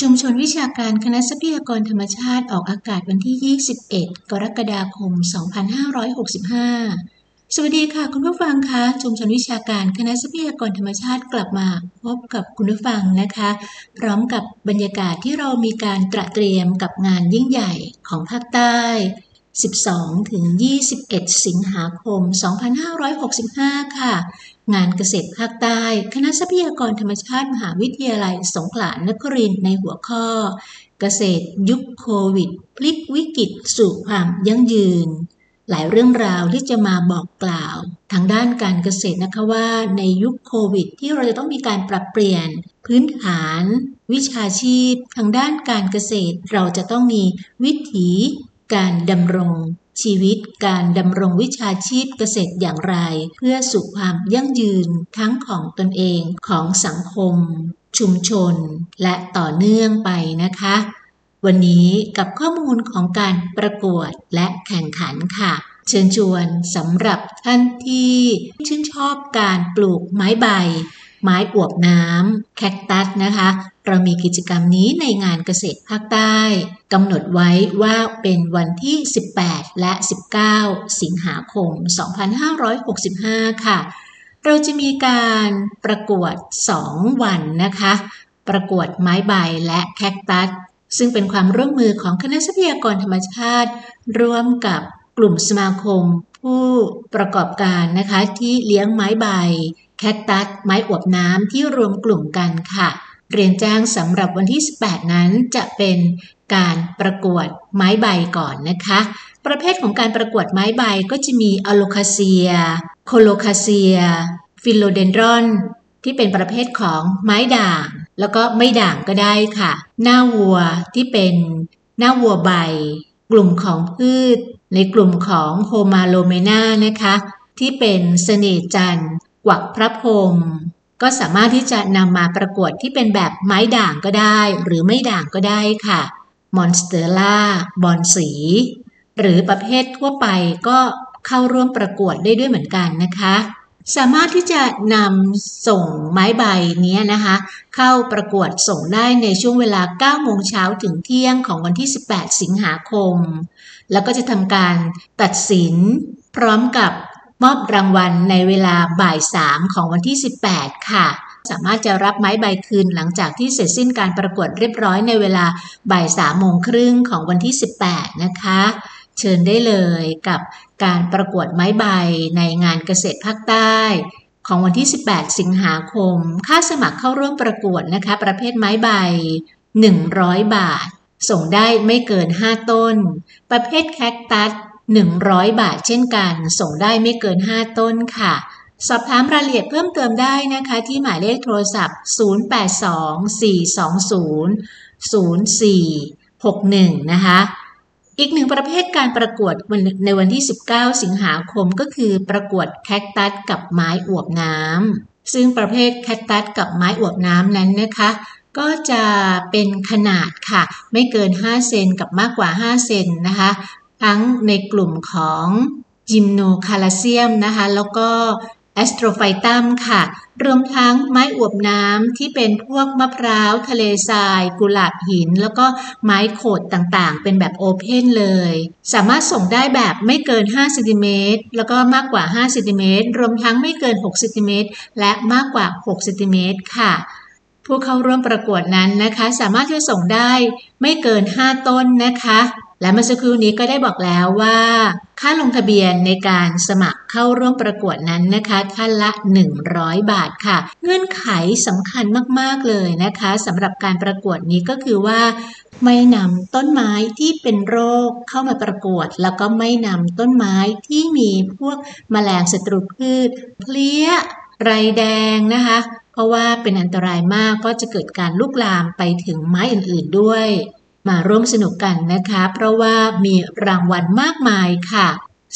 ชุมชนวิชาการคณะทรัพยากรธรรมชาติออกอากาศวันที่ 21 กรกฎาคม 2565 สวัสดีค่ะ คุณผู้ฟังคะชุมชนวิชาการคณะทรัพยากรธรรมชาติกลับมาพบกับคุณผู้ฟังนะคะ พร้อมกับบรรยากาศที่เรามีการตระเตรียมกับงานยิ่งใหญ่ของภาคใต้ 12 ถึง 21 สิงหาคม 2565 ค่ะ งานเกษตรภาคใต้ คณะทรัพยากรธรรมชาติมหาวิทยาลัยสงขลานครินทร์ในหัวข้อ เกษตรยุคโควิด พลิกวิกฤตสู่ความยั่งยืน หลายเรื่องราวที่จะมาบอกกล่าว ทางด้านการเกษตรนะคะว่าในยุคโควิด ที่เราจะต้องมีการปรับเปลี่ยนพื้นฐาน วิชาชีพ ทางด้านการเกษตร เราจะต้องมีวิถี การดำรงชีวิตการดำรงวิชาชีพเกษตรอย่างไร เพื่อสู่ความยั่งยืนทั้งของตนเองของสังคม ชุมชน และต่อเนื่องไปนะคะ วันนี้กับข้อมูลของการประกวดและแข่งขันค่ะ เชิญชวนสำหรับท่านที่ชื่นชอบการปลูกไม้ใบ ไม้อวบน้ำแคคตัสนะคะ เรามีกิจกรรมนี้ในงานเกษตรภาคใต้กำหนดไว้ว่าเป็นวันที่ 18 และ 19 สิงหาคม 2565 ค่ะ เราจะมีการประกวด 2 วันนะคะ ประกวดไม้ใบและแคคตัสซึ่งเป็นความร่วมมือของคณะทรัพยากรธรรมชาติ ร่วมกับกลุ่มสมาคม ผู้ประกอบการนะคะที่เลี้ยงไม้ใบ แคคตัสไม้อวบน้ำที่รวมกลุ่มกันค่ะ เรียนแจ้งสำหรับวันที่ 18 นั้นจะเป็นการประกวดไม้ใบก่อนนะคะ ประเภทของการประกวดไม้ใบก็จะมีอโลคาเซีย โคโลคาเซีย ฟิโลเดนดรอน ที่เป็นประเภทของไม้ด่าง แล้วก็ไม่ด่างก็ได้ค่ะ หน้าวัวที่เป็นหน้าวัวใบ กลุ่มของพืช ในกลุ่มของโฮมาโลเมนานะคะ ที่เป็นเสน่จันทร์ กวักพระพรหมก็สามารถที่จะนำมาประกวดที่เป็นแบบไม้ด่างก็ได้ หรือไม่ด่างก็ได้ค่ะ มอนสเตอร่า บอนสี หรือประเภททั่วไปก็เข้าร่วมประกวดได้ด้วยเหมือนกันนะคะ สามารถที่จะนำส่งไม้ใบนี้นะคะ เข้าประกวดส่งได้ในช่วงเวลา 9 โมงเช้าถึงเที่ยงของวันที่ 18 สิงหาคม แล้วก็จะทำการตัดสินพร้อมกับ มอบรางวัลในเวลาบ่าย3ของวันที่ 18 ค่ะ สามารถจะรับไม้ใบคืนหลังจากที่เสร็จสิ้นการประกวดเรียบร้อยในเวลาบ่ายสามโมงครึ่งของวันที่ 18 นะคะ เชิญได้เลยกับการประกวดไม้ใบในงานเกษตรภาคใต้ของวันที่ 18 สิงหาคม ค่าสมัครเข้าร่วมประกวดนะคะ ประเภทไม้ใบ 100 บาท ส่งได้ไม่เกิน 5 ต้น ประเภทแคคตัส 100 บาทเช่นกัน ส่งได้ไม่เกิน 5 ต้นค่ะ สอบถามรายละเอียดเพิ่มเติมได้นะคะ ที่หมายเลขโทรศัพท์ 0824200461 นะคะ อีกหนึ่งประเภทการประกวดในวันที่ 19 สิงหาคมก็คือประกวดแคคตัสกับไม้อวบน้ำซึ่งประเภทแคคตัสกับไม้อวบน้ำนั้นนะคะก็จะเป็นขนาดค่ะ ไม่เกิน 5 เซนกับมากกว่า 5 เซนนะคะ ทั้งในกลุ่มของยิมโนคาไลเซียมนะคะ แล้วก็แอสโตรไฟตัมค่ะ รวมทั้งไม้อวบน้ำที่เป็นพวกมะพร้าว ทะเลทราย กุหลาบหิน แล้วก็ไม้โขดต่างๆ เป็นแบบ open เลย สามารถส่งได้แบบไม่เกิน5เซนติเมตรแล้วก็มากกว่า5เซนติเมตรรวมทั้งไม่เกิน6เซนติเมตรและมากกว่า6เซนติเมตรค่ะ ผู้เข้าร่วมประกวดนั้นนะคะ สามารถที่จะส่งได้ไม่เกิน 5 ต้นนะคะ และเมื่อสักครู่นี้ก็ได้บอกแล้วว่า ค่าลงทะเบียนในการสมัครเข้าร่วมประกวดนั้นนะคะท่านละ 100 บาทค่ะ เงื่อนไขสำคัญมากๆเลยนะคะสำหรับการประกวดนี้ก็คือว่า ไม่นำต้นไม้ที่เป็นโรคเข้ามาประกวด แล้วก็ไม่นำต้นไม้ที่มีพวกแมลงศัตรูพืช เพลี้ยไรแดงนะคะ เพราะว่าเป็นอันตรายมากก็จะเกิดการลุกลามไปถึงไม้อื่นๆด้วย มาร่วมสนุกกันนะคะ เพราะว่ามีรางวัลมากมายค่ะ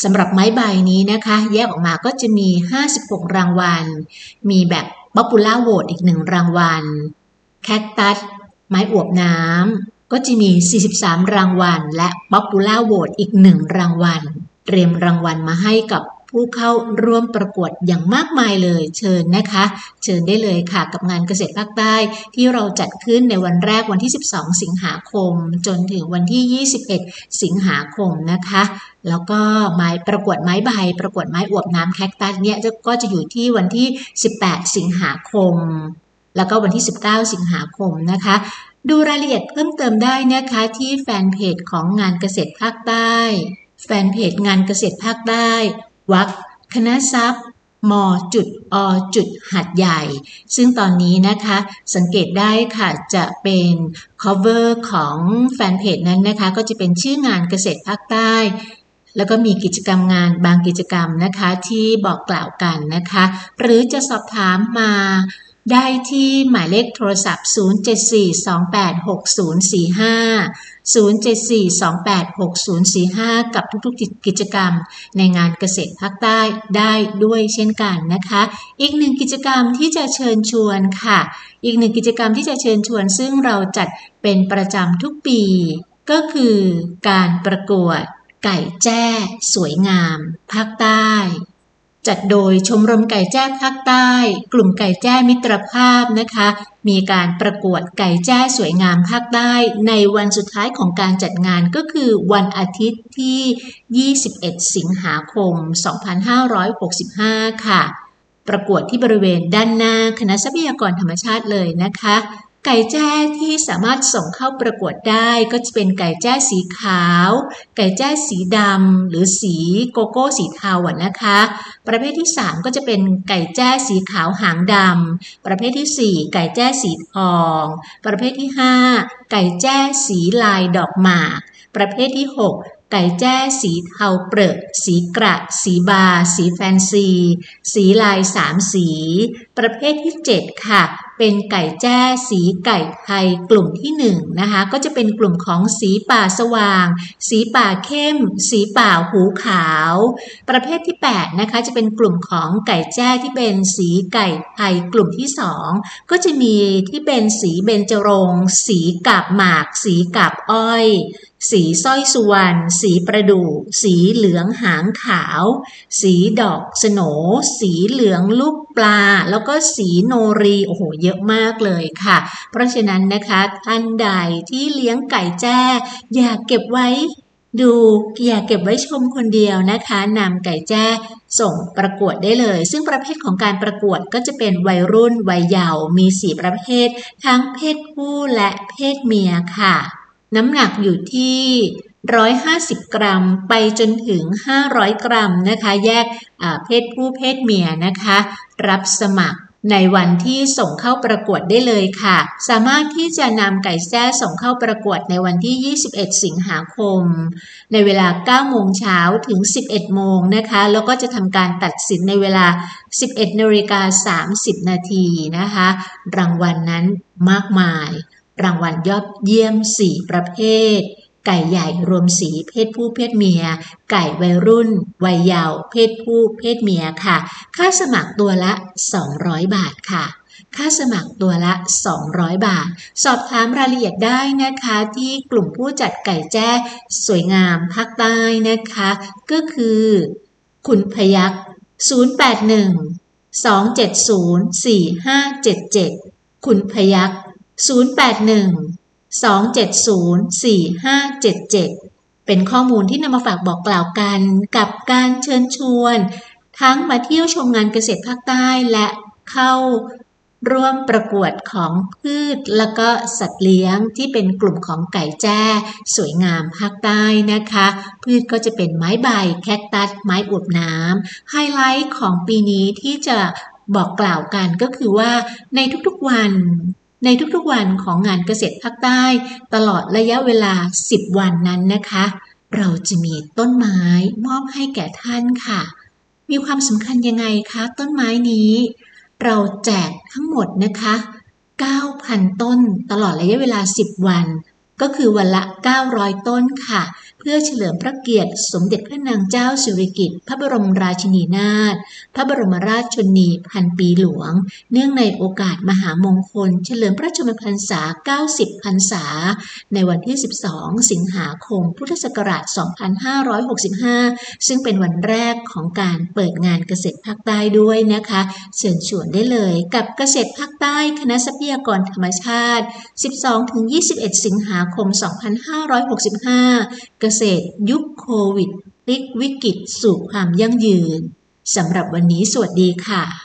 สำหรับไม้ใบนี้นะคะ แยกออกมาก็จะมี 56 รางวัล มีแบบ popular vote อีกหนึ่งรางวัล แคคตัส ไม้อวบน้ำ ก็จะมี 43 รางวัล และ popular vote อีกหนึ่งรางวัล เตรียมรางวัลมาให้กับ ผู้เข้าร่วมประกวดอย่างมากมายเลยเชิญนะคะ เชิญได้เลยค่ะกับงานเกษตรภาคใต้ที่เราจัดขึ้นในวันแรกวันที่ 12 สิงหาคม จนถึงวันที่ 21 สิงหาคมนะคะแล้วก็ไม้ประกวดไม้ใบ ประกวดไม้อวบน้ำแคคตัสเนี่ยก็จะอยู่ที่วันที่ 18 สิงหาคม แล้วก็วันที่ 19 สิงหาคมนะคะ ดูรายละเอียดเพิ่มเติมได้นะคะที่แฟนเพจของงานเกษตรภาคใต้ แฟนเพจงานเกษตรภาคใต้ วักคณะทรัพย์มจุดอจุดหัดใหญ่ ซึ่งตอนนี้นะคะ สังเกตได้ค่ะจะเป็น cover ของแฟนเพจนั้นนะคะ ก็จะเป็นชื่องานเกษตรภาคใต้ แล้วก็มีกิจกรรมงานบางกิจกรรมนะคะที่บอกกล่าวกันนะคะ หรือจะสอบถามมา ได้ที่หมายเลขโทรศัพท์ 074286045 074286045 กับทุกๆกิจกรรมในงานเกษตรภาคใต้ได้ด้วยเช่นกันนะคะ อีกหนึ่งกิจกรรมที่จะเชิญชวนค่ะ อีกหนึ่งกิจกรรมที่จะเชิญชวน ซึ่งเราจัดเป็นประจำทุกปี ก็คือการประกวดไก่แจ้ สวยงาม ภาคใต้ จัดโดยชมรมไก่แจ้ภาคใต้ กลุ่มไก่แจ้มิตรภาพนะคะ มีการประกวดไก่แจ้สวยงามภาคใต้ ในวันสุดท้ายของการจัดงานก็คือวันอาทิตย์ที่ 21 สิงหาคม 2565 ค่ะ ประกวดที่บริเวณด้านหน้าคณะทรัพยากรธรรมชาติเลยนะคะ ไก่แจ้ที่สามารถส่งเข้าประกวดได้ก็จะเป็นไก่แจ้สีขาว ไก่แจ้สีดำหรือสีโกโก้สีเทาอะนะคะ ประเภทที่ 3 ก็จะเป็นไก่แจ้สีขาวหางดำประเภทที่ 4 ไก่แจ้สีทอง ประเภทที่ 5 ไก่แจ้สีลายดอกหมาก ประเภทที่ 6ไก่แจ้สีเทาเปรอะสีกระ สีบา สีแฟนซี สีลายสามสี ประเภทที่ 7 ค่ะ เป็นไก่แจ้สีไก่ไทยกลุ่มที่1นะคะก็จะเป็นกลุ่มของสีป่าสว่าง สีป่าเข้ม สีป่าหูขาว ประเภทที่8นะคะจะเป็นกลุ่มของไก่แจ้ที่เป็นสีไก่ไทยกลุ่มที่ 2 ก็จะมีที่เป็นสีเบญจรงสีกาบหมาก สีกาบอ้อย สีสร้อยสุวรรณ สีประดู่ สีเหลืองหางขาว สีดอกสโน สีเหลืองลูกปลา แล้วก็สีโนรี โอ้โห เยอะมากเลยค่ะ เพราะฉะนั้นนะคะ ท่านใดที่เลี้ยงไก่แจ้ อยากเก็บไว้ดูอยากเก็บไว้ชมคนเดียวนะคะนำไก่แจ้ส่งประกวดได้เลย ซึ่งประเภทของการประกวดก็จะเป็นวัยรุ่นวัยเยาว์มีสีประเภท ทั้งเพศผู้และเพศเมียค่ะ น้ำหนักอยู่ที่ 150 กรัมไปจนถึง 500 กรัมนะคะ แยกเพศผู้เพศเมียนะคะ รับสมัครในวันที่ส่งเข้าประกวดได้เลยค่ะ สามารถที่จะนำไก่แจ้ส่งเข้าประกวดในวันที่ 21 สิงหาคม ในเวลา 9 โมงเช้าถึง 11 โมงนะคะ แล้วก็จะทำการตัดสินในเวลา 11นาฬิกา30 นาทีนะคะ รางวัลนนั้นมากมาย รางวัลยอดเยี่ยม 4 ประเภท ไก่ใหญ่รวมสีเพศผู้เพศเมีย ไก่วัยรุ่น วัยเยาว์เพศผู้เพศเมียค่ะ ค่าสมัครตัวละ 200 บาทค่ะค่าสมัครตัวละ 200 บาท สอบถามรายละเอียดได้นะคะที่กลุ่มผู้จัดไก่แจ้สวยงามภาคใต้นะคะ ก็คือ คุณพยัก081 270 4577 คุณพยัก์ 081 270 4577 เป็นข้อมูลที่นำมาฝากบอกกล่าวกันกับการเชิญชวน ทั้งมาเที่ยวชมงานเกษตรภาคใต้และเข้าร่วมประกวดของพืชแล้วก็สัตว์เลี้ยงที่เป็นกลุ่มของไก่แจ้ สวยงามภาคใต้นะคะ พืชก็จะเป็นไม้ใบแคคตัส ไม้อวบน้ำไฮไลท์ของปีนี้ที่จะบอกกล่าวกันก็คือว่าในทุกๆวัน ในทุกๆวันของงานเกษตรภาคใต้ ตลอดระยะเวลา 10 วันนั้นนะคะ เราจะมีต้นไม้มอบให้แก่ท่านค่ะ มีความสำคัญยังไงคะต้นไม้นี้ เราแจกทั้งหมดนะคะ 9,000 ต้นตลอดระยะเวลา 10 วัน ก็คือวันละ 900 ต้นค่ะ เพื่อเฉลิมพระเกียรติสมเด็จพระนางเจ้าสิริกิติ์พระบรมราชินีนาถพระบรมราชชนีพันปีหลวง เนื่องในโอกาสมหามงคล เฉลิมพระชนมพรรษา 90 พรรษา ในวันที่ 12 สิงหาคม พุทธศักราช 2565 ซึ่งเป็นวันแรกของการเปิดงานเกษตรภาคใต้ด้วยนะคะ เชิญชวนได้เลยกับเกษตรภาคใต้คณะทรัพยากรธรรมชาติ 12-21 สิงหาคม 2565 เกษตรยุคโควิดพลิกวิกฤตสู่ความยั่งยืน สำหรับวันนี้สวัสดีค่ะ